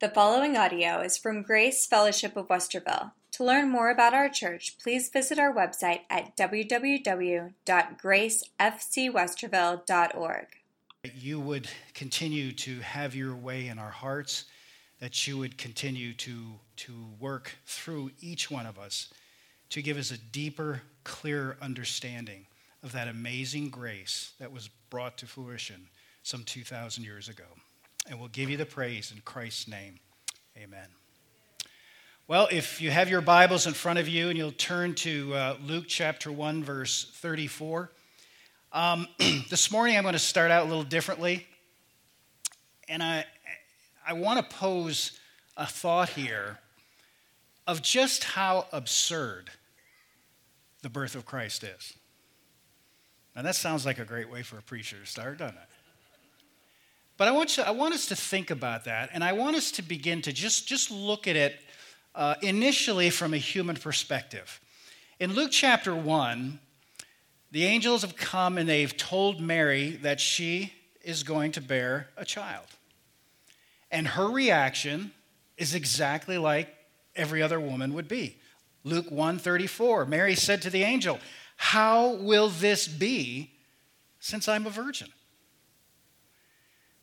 The following audio is from Grace Fellowship of Westerville. To learn more about our church, please visit our website at www.gracefcwesterville.org. That You would continue to have your way in our hearts, that you would continue to, to work through each one of us to give us a deeper, clearer understanding of that amazing grace that was brought to fruition some 2,000 years ago. And we'll give you the praise in Christ's name. Amen. Well, if you have your Bibles in front of you and you'll turn to uh, Luke chapter 1, verse 34. Um, this morning I'm going to start out a little differently. And I, I want to pose a thought here of just how absurd the birth of Christ is. Now, that sounds like a great way for a preacher to start, doesn't it? But I want, you, I want us to think about that, and I want us to begin to just, just look at it uh, initially from a human perspective. In Luke chapter 1, the angels have come and they've told Mary that she is going to bear a child. And her reaction is exactly like every other woman would be. Luke 1:34 Mary said to the angel, "How will this be since I'm a virgin?"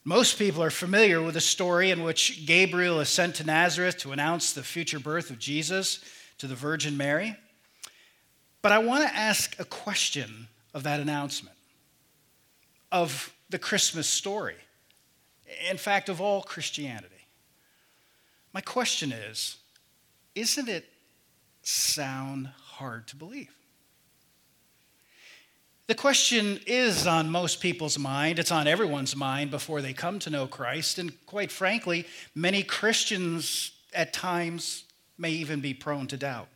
Most people are familiar with the story in which Gabriel is sent to Nazareth to announce the future birth of Jesus to the Virgin Mary. But I want to ask a question of that announcement, of the Christmas story, in fact, of all Christianity. My question is isn't it sound hard to believe? The question is on most people's mind. It's on everyone's mind before they come to know Christ. And quite frankly, many Christians at times may even be prone to doubt.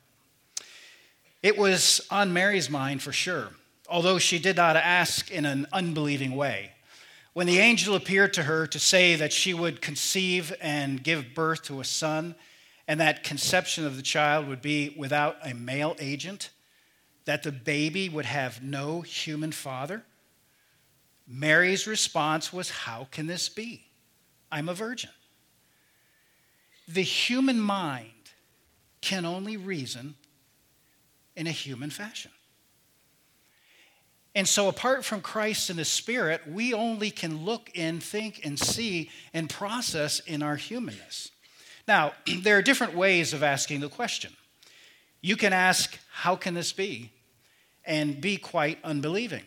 It was on Mary's mind for sure, although she did not ask in an unbelieving way. When the angel appeared to her to say that she would conceive and give birth to a son, and that conception of the child would be without a male agent, that the baby would have no human father? Mary's response was, How can this be? I'm a virgin. The human mind can only reason in a human fashion. And so, apart from Christ and the Spirit, we only can look and think and see and process in our humanness. Now, there are different ways of asking the question. You can ask, How can this be? and be quite unbelieving.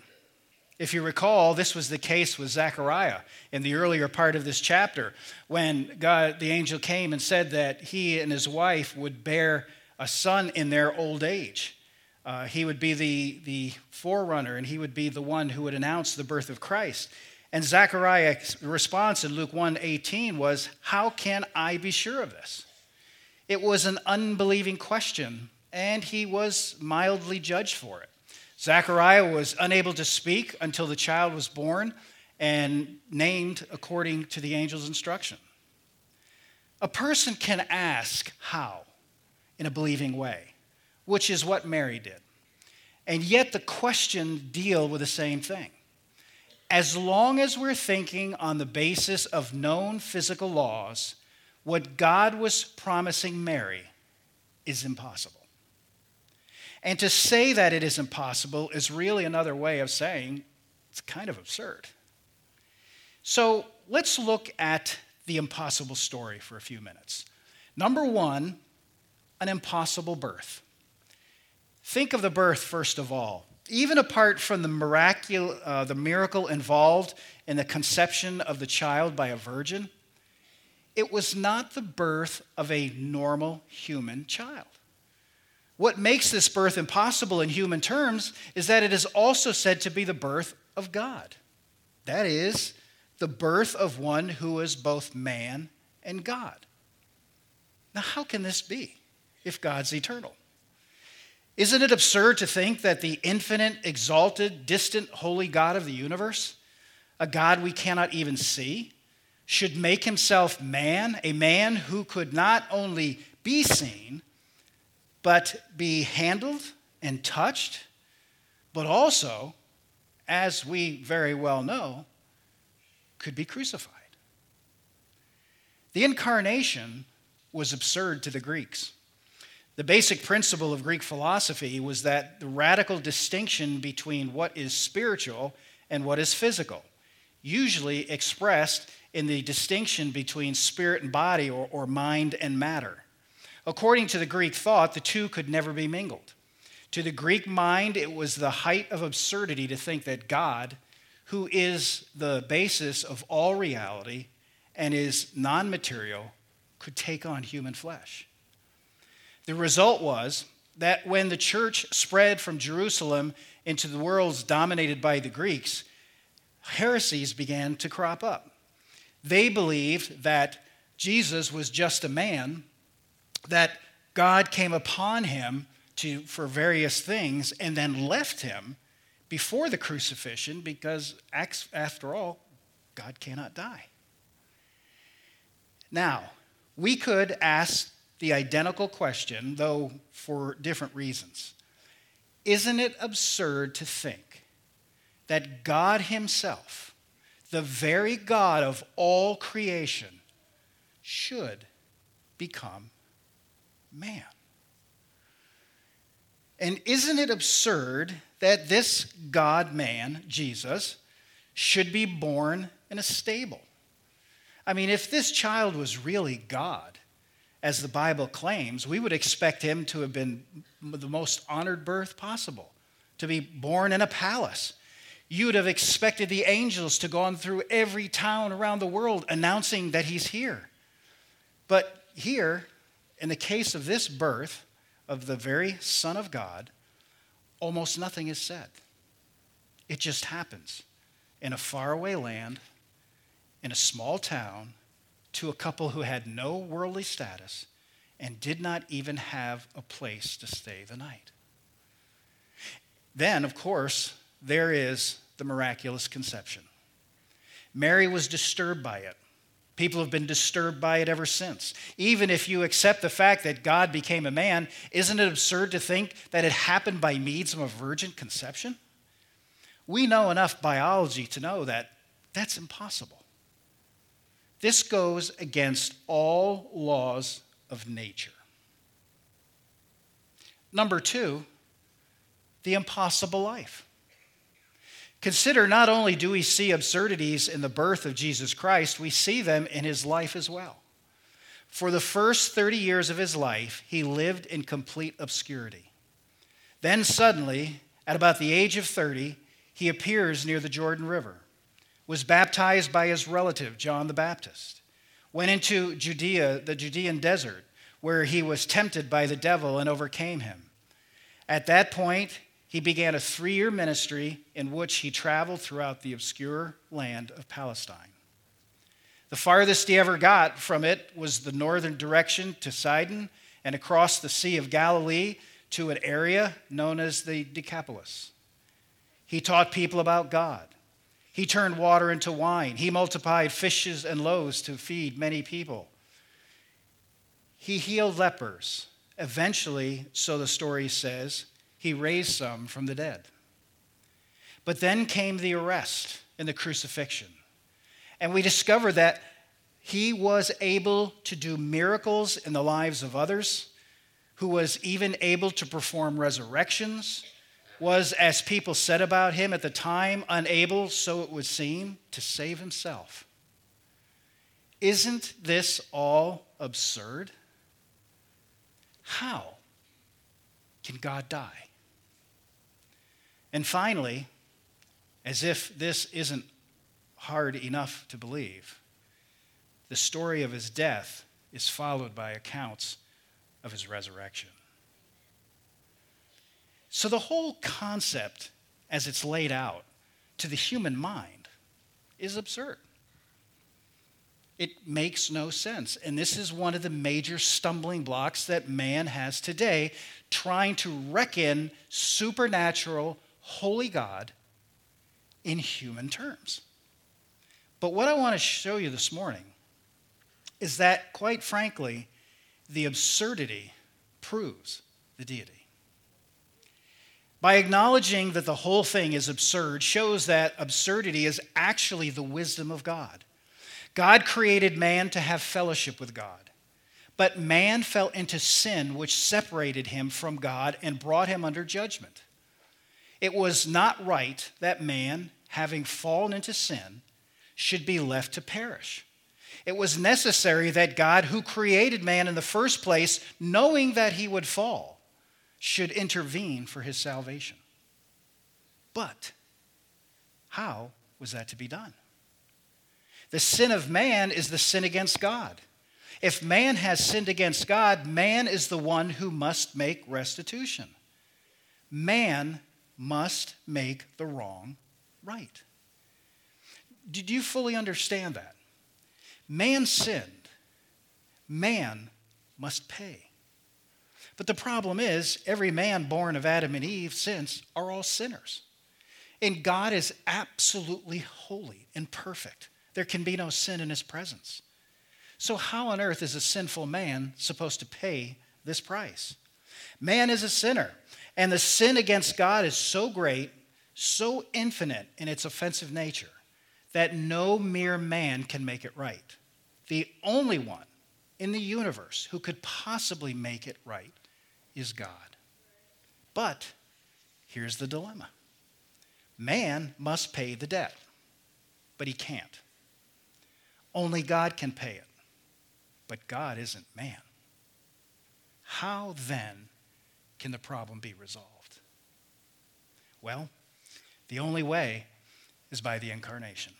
If you recall, this was the case with Zechariah in the earlier part of this chapter when God, the angel came and said that he and his wife would bear a son in their old age. Uh, he would be the, the forerunner and he would be the one who would announce the birth of Christ. And Zechariah's response in Luke 1 18 was, How can I be sure of this? It was an unbelieving question, and he was mildly judged for it. Zechariah was unable to speak until the child was born and named according to the angel's instruction. A person can ask how in a believing way, which is what Mary did. And yet the question deal with the same thing. As long as we're thinking on the basis of known physical laws, what God was promising Mary is impossible. And to say that it is impossible is really another way of saying it's kind of absurd. So let's look at the impossible story for a few minutes. Number one, an impossible birth. Think of the birth first of all. Even apart from the, miracul- uh, the miracle involved in the conception of the child by a virgin, it was not the birth of a normal human child. What makes this birth impossible in human terms is that it is also said to be the birth of God. That is, the birth of one who is both man and God. Now, how can this be if God's eternal? Isn't it absurd to think that the infinite, exalted, distant, holy God of the universe, a God we cannot even see, should make himself man, a man who could not only be seen, but be handled and touched, but also, as we very well know, could be crucified. The incarnation was absurd to the Greeks. The basic principle of Greek philosophy was that the radical distinction between what is spiritual and what is physical, usually expressed in the distinction between spirit and body or, or mind and matter. According to the Greek thought, the two could never be mingled. To the Greek mind, it was the height of absurdity to think that God, who is the basis of all reality and is non material, could take on human flesh. The result was that when the church spread from Jerusalem into the worlds dominated by the Greeks, heresies began to crop up. They believed that Jesus was just a man, that God came upon him to, for various things and then left him before the crucifixion because, after all, God cannot die. Now, we could ask the identical question, though for different reasons. Isn't it absurd to think that God Himself, the very God of all creation, should become man? And isn't it absurd that this God man, Jesus, should be born in a stable? I mean, if this child was really God, as the Bible claims, we would expect him to have been the most honored birth possible, to be born in a palace. You would have expected the angels to go on through every town around the world announcing that he's here. But here, in the case of this birth, of the very Son of God, almost nothing is said. It just happens in a faraway land, in a small town, to a couple who had no worldly status and did not even have a place to stay the night. Then, of course, there is the miraculous conception. Mary was disturbed by it. People have been disturbed by it ever since. Even if you accept the fact that God became a man, isn't it absurd to think that it happened by means of a virgin conception? We know enough biology to know that that's impossible. This goes against all laws of nature. Number two, the impossible life. Consider not only do we see absurdities in the birth of Jesus Christ, we see them in his life as well. For the first 30 years of his life, he lived in complete obscurity. Then suddenly, at about the age of 30, he appears near the Jordan River, was baptized by his relative, John the Baptist, went into Judea, the Judean desert, where he was tempted by the devil and overcame him. At that point, he began a three year ministry in which he traveled throughout the obscure land of Palestine. The farthest he ever got from it was the northern direction to Sidon and across the Sea of Galilee to an area known as the Decapolis. He taught people about God. He turned water into wine. He multiplied fishes and loaves to feed many people. He healed lepers. Eventually, so the story says, he raised some from the dead. But then came the arrest and the crucifixion. And we discover that he was able to do miracles in the lives of others, who was even able to perform resurrections, was, as people said about him at the time, unable, so it would seem, to save himself. Isn't this all absurd? How can God die? And finally, as if this isn't hard enough to believe, the story of his death is followed by accounts of his resurrection. So the whole concept, as it's laid out to the human mind, is absurd. It makes no sense. And this is one of the major stumbling blocks that man has today, trying to reckon supernatural holy God in human terms. But what I want to show you this morning is that, quite frankly, the absurdity proves the deity. By acknowledging that the whole thing is absurd shows that absurdity is actually the wisdom of God. God created man to have fellowship with God. But man fell into sin, which separated him from God and brought him under judgment. It was not right that man, having fallen into sin, should be left to perish. It was necessary that God, who created man in the first place, knowing that he would fall, should intervene for his salvation. But how was that to be done? The sin of man is the sin against God. If man has sinned against God, man is the one who must make restitution. Man must make the wrong right. Did you fully understand that? Man sinned. Man must pay. But the problem is, every man born of Adam and Eve since are all sinners. And God is absolutely holy and perfect. There can be no sin in his presence. So, how on earth is a sinful man supposed to pay this price? Man is a sinner, and the sin against God is so great, so infinite in its offensive nature, that no mere man can make it right. The only one in the universe who could possibly make it right is God. But here's the dilemma man must pay the debt, but he can't. Only God can pay it. But God isn't man. How then can the problem be resolved? Well, the only way is by the incarnation.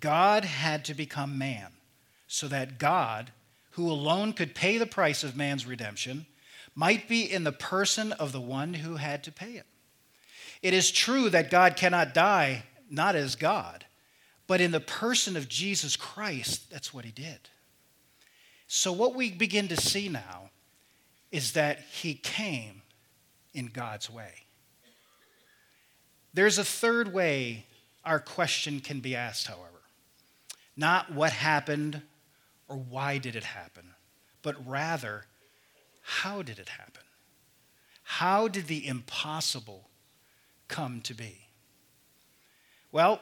God had to become man so that God, who alone could pay the price of man's redemption, might be in the person of the one who had to pay it. It is true that God cannot die, not as God, but in the person of Jesus Christ, that's what he did. So, what we begin to see now is that he came in God's way. There's a third way our question can be asked, however. Not what happened or why did it happen, but rather, how did it happen? How did the impossible come to be? Well,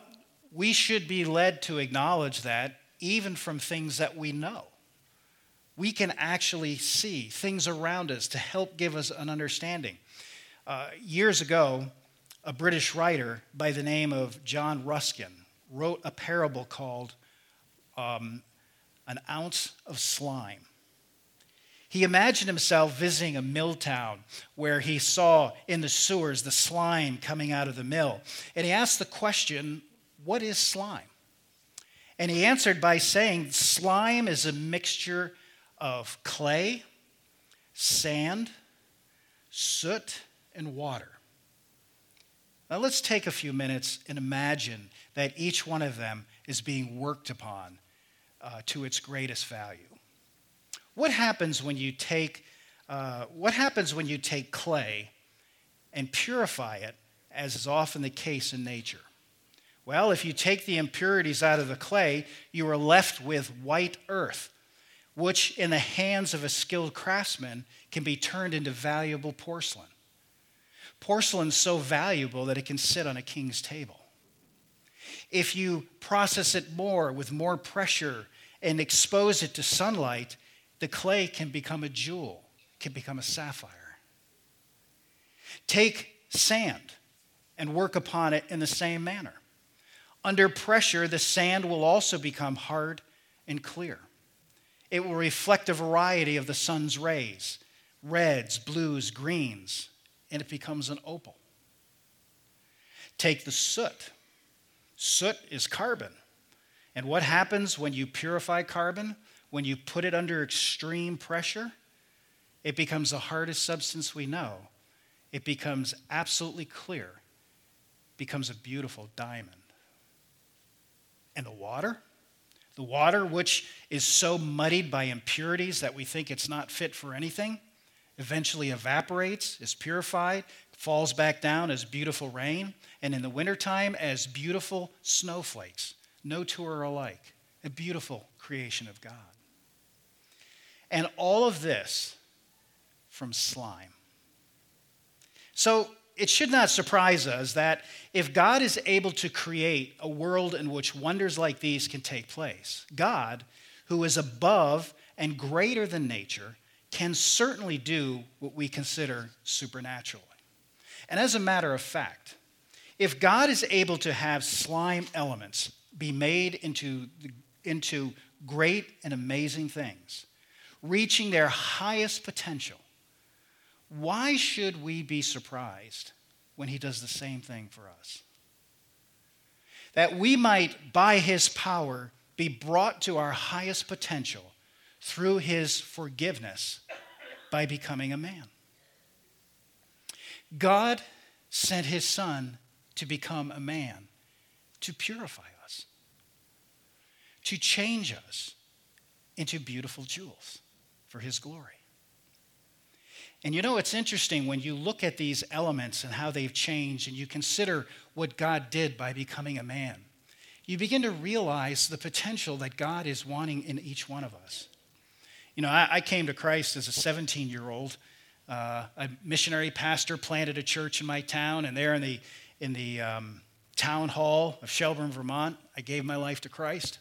we should be led to acknowledge that even from things that we know. We can actually see things around us to help give us an understanding. Uh, years ago, a British writer by the name of John Ruskin wrote a parable called um, An Ounce of Slime. He imagined himself visiting a mill town where he saw in the sewers the slime coming out of the mill. And he asked the question what is slime? And he answered by saying, Slime is a mixture of clay, sand, soot, and water. Now let's take a few minutes and imagine that each one of them is being worked upon uh, to its greatest value. What happens when you take uh, what happens when you take clay and purify it, as is often the case in nature? Well, if you take the impurities out of the clay, you are left with white earth, which in the hands of a skilled craftsman can be turned into valuable porcelain. Porcelain so valuable that it can sit on a king's table. If you process it more with more pressure and expose it to sunlight, the clay can become a jewel, can become a sapphire. Take sand and work upon it in the same manner. Under pressure, the sand will also become hard and clear. It will reflect a variety of the sun's rays reds, blues, greens, and it becomes an opal. Take the soot. Soot is carbon. And what happens when you purify carbon? When you put it under extreme pressure, it becomes the hardest substance we know. It becomes absolutely clear, becomes a beautiful diamond and the water. The water, which is so muddied by impurities that we think it's not fit for anything, eventually evaporates, is purified, falls back down as beautiful rain, and in the wintertime as beautiful snowflakes. No two are alike. A beautiful creation of God. And all of this from slime. So it should not surprise us that if God is able to create a world in which wonders like these can take place, God, who is above and greater than nature, can certainly do what we consider supernaturally. And as a matter of fact, if God is able to have slime elements be made into, into great and amazing things, reaching their highest potential, why should we be surprised when he does the same thing for us? That we might, by his power, be brought to our highest potential through his forgiveness by becoming a man. God sent his son to become a man to purify us, to change us into beautiful jewels for his glory. And you know, it's interesting when you look at these elements and how they've changed and you consider what God did by becoming a man. You begin to realize the potential that God is wanting in each one of us. You know, I, I came to Christ as a 17 year old. Uh, a missionary pastor planted a church in my town, and there in the, in the um, town hall of Shelburne, Vermont, I gave my life to Christ.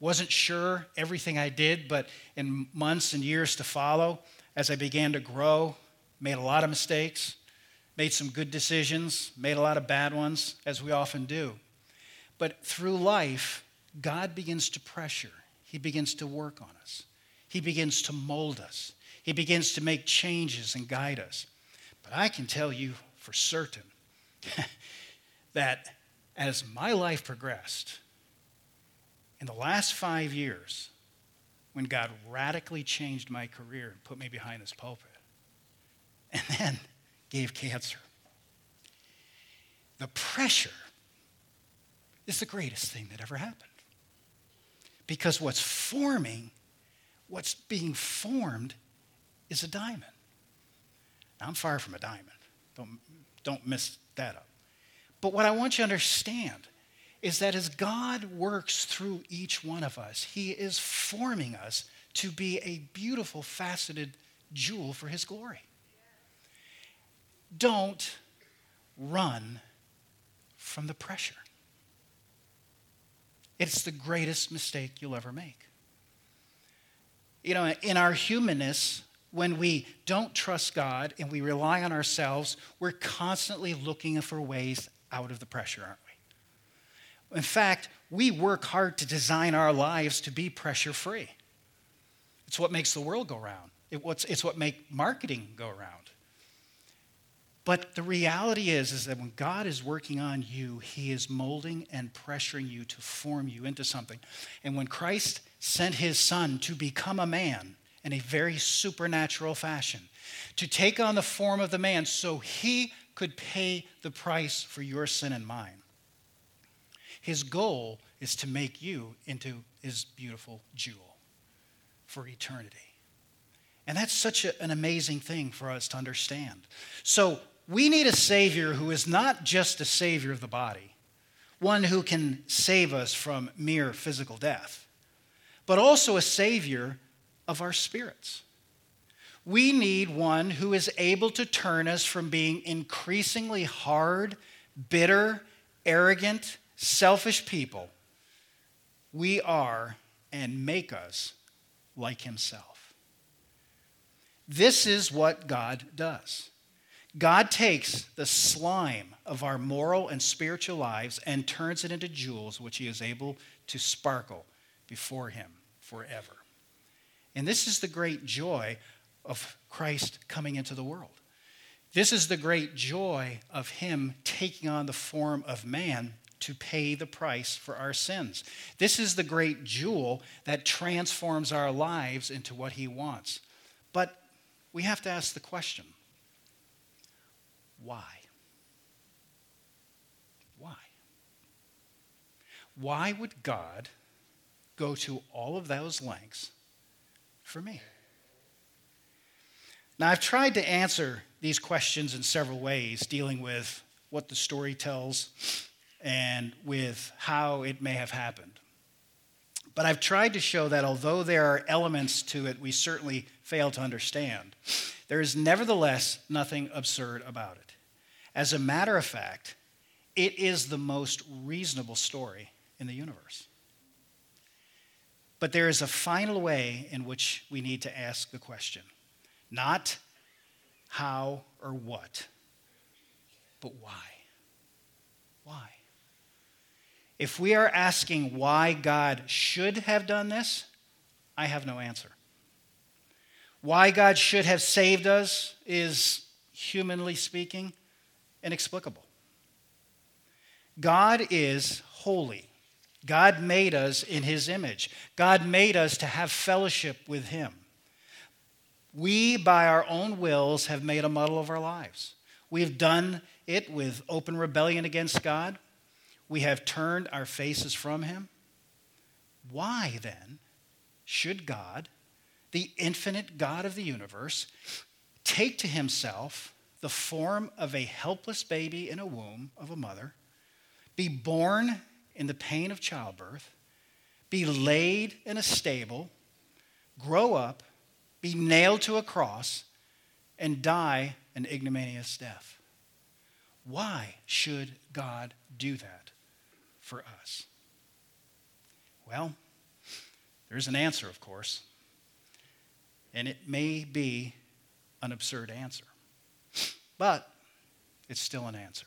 Wasn't sure everything I did, but in months and years to follow, as I began to grow, made a lot of mistakes, made some good decisions, made a lot of bad ones, as we often do. But through life, God begins to pressure, He begins to work on us, He begins to mold us, He begins to make changes and guide us. But I can tell you for certain that as my life progressed, in the last five years, when God radically changed my career and put me behind this pulpit, and then gave cancer. The pressure is the greatest thing that ever happened. Because what's forming, what's being formed, is a diamond. Now, I'm far from a diamond. Don't, don't miss that up. But what I want you to understand is that as God works through each one of us, He is forming us to be a beautiful, faceted jewel for His glory. Don't run from the pressure. It's the greatest mistake you'll ever make. You know, in our humanness, when we don't trust God and we rely on ourselves, we're constantly looking for ways out of the pressure, aren't we? In fact, we work hard to design our lives to be pressure free. It's what makes the world go round. It, it's what makes marketing go around. But the reality is, is that when God is working on you, He is molding and pressuring you to form you into something. And when Christ sent His Son to become a man in a very supernatural fashion, to take on the form of the man so He could pay the price for your sin and mine, his goal is to make you into his beautiful jewel for eternity. And that's such a, an amazing thing for us to understand. So, we need a Savior who is not just a Savior of the body, one who can save us from mere physical death, but also a Savior of our spirits. We need one who is able to turn us from being increasingly hard, bitter, arrogant, selfish people, we are and make us like Himself. This is what God does. God takes the slime of our moral and spiritual lives and turns it into jewels which He is able to sparkle before Him forever. And this is the great joy of Christ coming into the world. This is the great joy of Him taking on the form of man to pay the price for our sins. This is the great jewel that transforms our lives into what He wants. But we have to ask the question why? Why? Why would God go to all of those lengths for me? Now, I've tried to answer these questions in several ways, dealing with what the story tells, and with how it may have happened. But I've tried to show that although there are elements to it we certainly fail to understand, there is nevertheless nothing absurd about it. As a matter of fact, it is the most reasonable story in the universe. But there is a final way in which we need to ask the question not how or what, but why. Why? If we are asking why God should have done this, I have no answer. Why God should have saved us is, humanly speaking, inexplicable. God is holy. God made us in his image. God made us to have fellowship with him. We, by our own wills, have made a muddle of our lives. We have done it with open rebellion against God. We have turned our faces from him. Why then should God, the infinite God of the universe, take to himself the form of a helpless baby in a womb of a mother, be born in the pain of childbirth, be laid in a stable, grow up, be nailed to a cross, and die an ignominious death? Why should God do that for us? Well, there's an answer, of course, and it may be an absurd answer, but it's still an answer.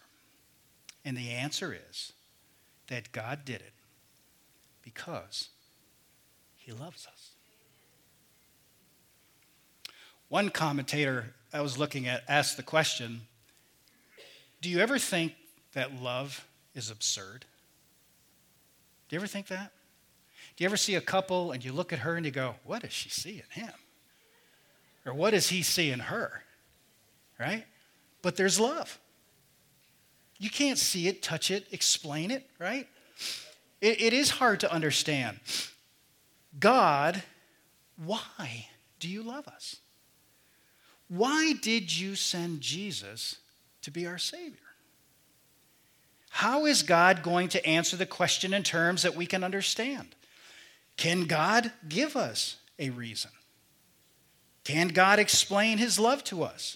And the answer is that God did it because he loves us. One commentator I was looking at asked the question Do you ever think that love is absurd? Do you ever think that? Do you ever see a couple and you look at her and you go, What does she see in him? Or what does he see in her? Right? But there's love. You can't see it, touch it, explain it, right? it, it is hard to understand. God, why do you love us? Why did you send Jesus to be our Savior? How is God going to answer the question in terms that we can understand? Can God give us a reason? Can God explain his love to us?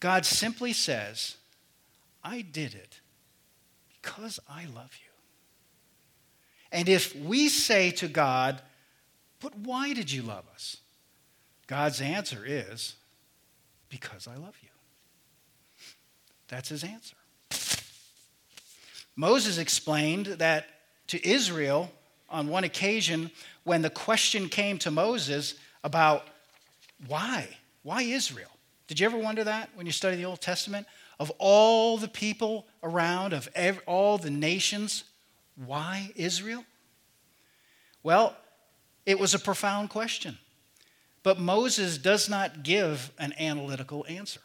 God simply says, I did it because I love you. And if we say to God, But why did you love us? God's answer is, Because I love you. That's his answer. Moses explained that to Israel on one occasion when the question came to Moses about why? Why Israel? Did you ever wonder that when you study the Old Testament? Of all the people around, of every, all the nations, why Israel? Well, it was a profound question. But Moses does not give an analytical answer.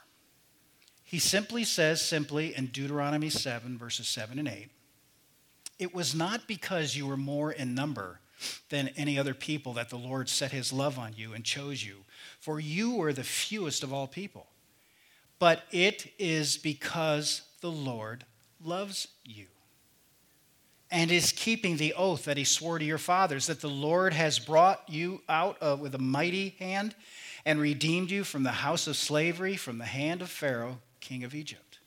He simply says, simply in Deuteronomy 7, verses 7 and 8, it was not because you were more in number than any other people that the Lord set his love on you and chose you, for you were the fewest of all people. But it is because the Lord loves you and is keeping the oath that he swore to your fathers, that the Lord has brought you out of, with a mighty hand and redeemed you from the house of slavery, from the hand of Pharaoh, king of Egypt.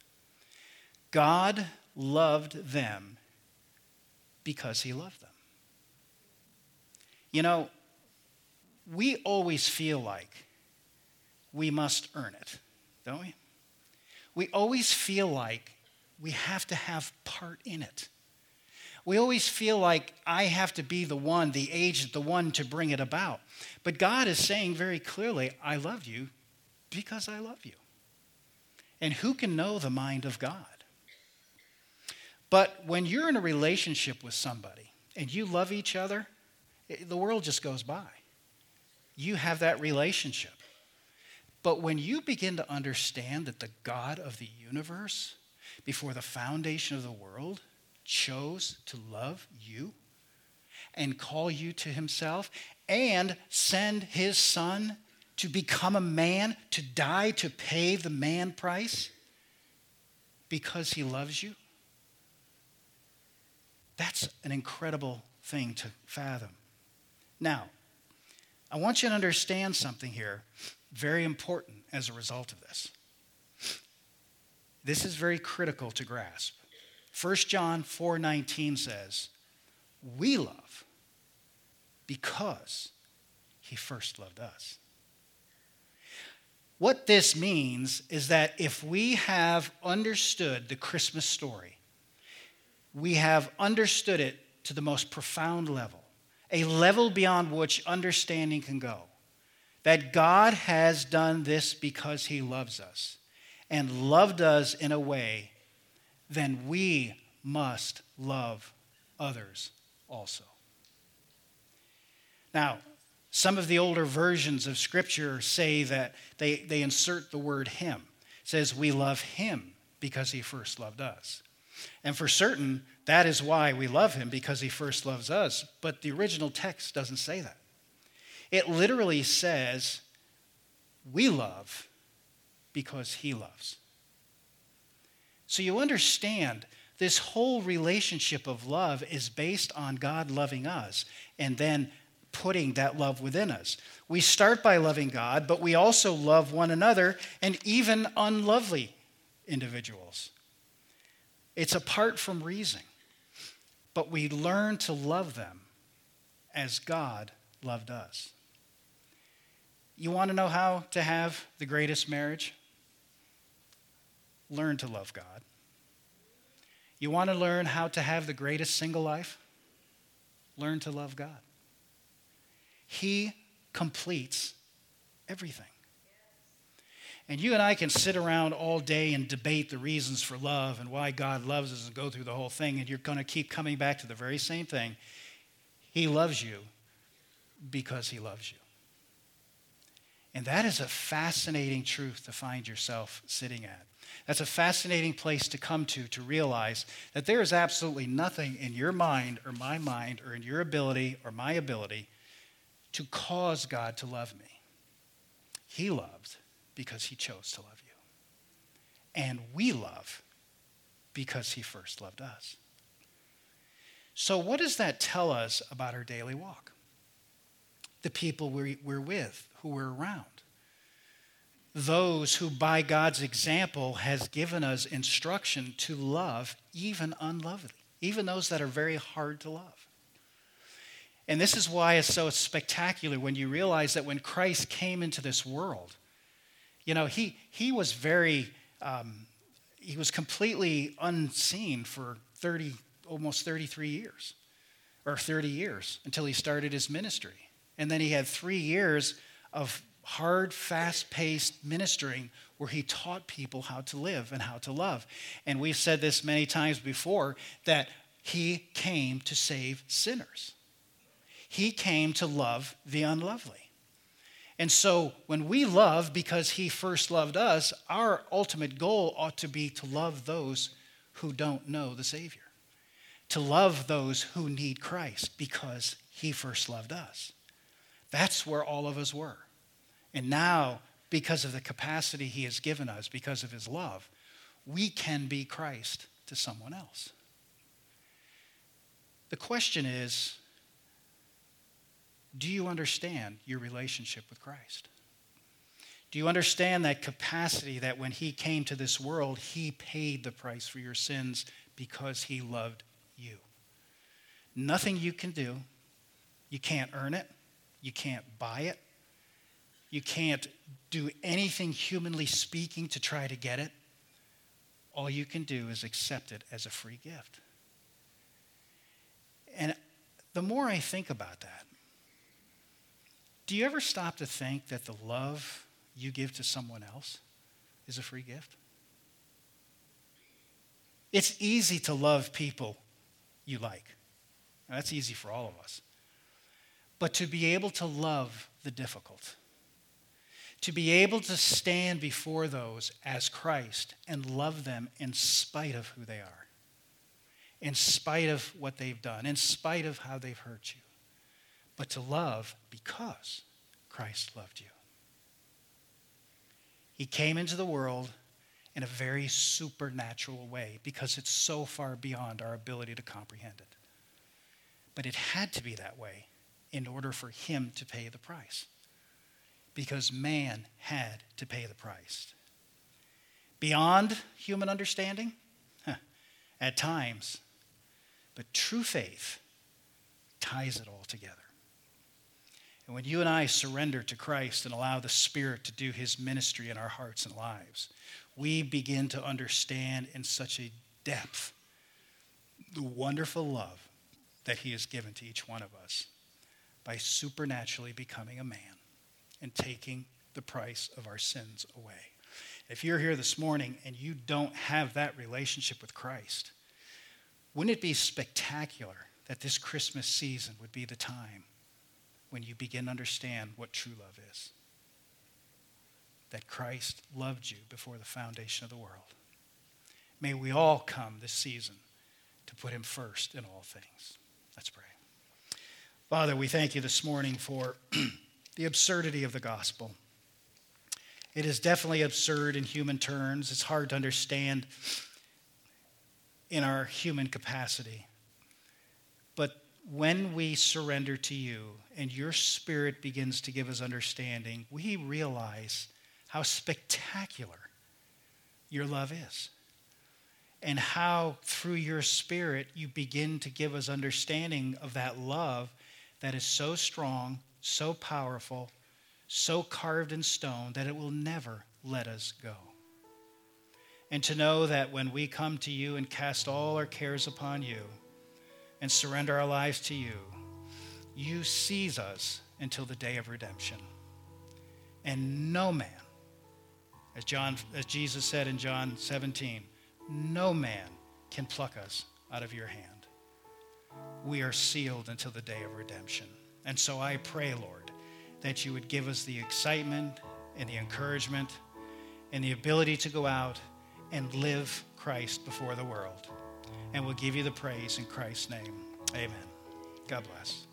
God loved them because he loved them. You know, we always feel like we must earn it, don't we? We always feel like we have to have part in it. We always feel like I have to be the one, the agent, the one to bring it about. But God is saying very clearly, I love you because I love you. And who can know the mind of God? But when you're in a relationship with somebody and you love each other, the world just goes by. You have that relationship. But when you begin to understand that the God of the universe, before the foundation of the world, chose to love you and call you to himself and send his son to become a man, to die to pay the man price because he loves you, that's an incredible thing to fathom. Now, I want you to understand something here very important as a result of this. This is very critical to grasp. 1 John 4:19 says, "We love because he first loved us." What this means is that if we have understood the Christmas story, we have understood it to the most profound level, a level beyond which understanding can go. That God has done this because he loves us and loved us in a way, then we must love others also. Now, some of the older versions of Scripture say that they, they insert the word him. It says, We love him because he first loved us. And for certain, that is why we love him because he first loves us. But the original text doesn't say that. It literally says, We love because he loves. So you understand this whole relationship of love is based on God loving us and then putting that love within us. We start by loving God, but we also love one another and even unlovely individuals. It's apart from reason, but we learn to love them as God loved us. You want to know how to have the greatest marriage? Learn to love God. You want to learn how to have the greatest single life? Learn to love God. He completes everything. And you and I can sit around all day and debate the reasons for love and why God loves us and go through the whole thing, and you're going to keep coming back to the very same thing. He loves you because He loves you. And that is a fascinating truth to find yourself sitting at. That's a fascinating place to come to to realize that there is absolutely nothing in your mind or my mind or in your ability or my ability to cause God to love me. He loved because he chose to love you. And we love because he first loved us. So, what does that tell us about our daily walk? The people we're, with, who we're around. Those who, by God's example, has given us instruction to love even unlovely, even those that are very hard to love. And this is why it's so spectacular when you realize that when Christ came into this world, you know, he, he was very, um, he was completely unseen for 30, almost 33 years, or 30 years until he started his ministry. And then he had three years of hard, fast paced ministering where he taught people how to live and how to love. And we've said this many times before that he came to save sinners. He came to love the unlovely. And so when we love because he first loved us, our ultimate goal ought to be to love those who don't know the Savior, to love those who need Christ because he first loved us. That's where all of us were. And now, because of the capacity he has given us, because of his love, we can be Christ to someone else. The question is do you understand your relationship with Christ? Do you understand that capacity that when He came to this world, He paid the price for your sins because He loved you? Nothing you can do. You can't earn it. You can't buy it. You can't do anything humanly speaking to try to get it. All you can do is accept it as a free gift. And the more I think about that, do you ever stop to think that the love you give to someone else is a free gift? It's easy to love people you like. Now, that's easy for all of us. But to be able to love the difficult, to be able to stand before those as Christ and love them in spite of who they are, in spite of what they've done, in spite of how they've hurt you but to love because Christ loved you. He came into the world in a very supernatural way because it's so far beyond our ability to comprehend it. But it had to be that way in order for him to pay the price because man had to pay the price. beyond human understanding? Huh, at times. But true faith ties it all together. And when you and I surrender to Christ and allow the Spirit to do his ministry in our hearts and lives, we begin to understand in such a depth the wonderful love that he has given to each one of us by supernaturally becoming a man and taking the price of our sins away. If you're here this morning and you don't have that relationship with Christ, wouldn't it be spectacular that this Christmas season would be the time when you begin to understand what true love is? That Christ loved you before the foundation of the world. May we all come this season to put him first in all things. Let's pray. Father, we thank you this morning for the absurdity of the gospel. It is definitely absurd in human terms. It's hard to understand in our human capacity. But when we surrender to you and your spirit begins to give us understanding, we realize how spectacular your love is. And how through your spirit you begin to give us understanding of that love that is so strong, so powerful, so carved in stone that it will never let us go. And to know that when we come to you and cast all our cares upon you and surrender our lives to you, you seize us until the day of redemption. And no man, as, John, as Jesus said in John 17, no man can pluck us out of your hand. We are sealed until the day of redemption. And so I pray, Lord, that you would give us the excitement and the encouragement and the ability to go out and live Christ before the world. And we'll give you the praise in Christ's name. Amen. God bless.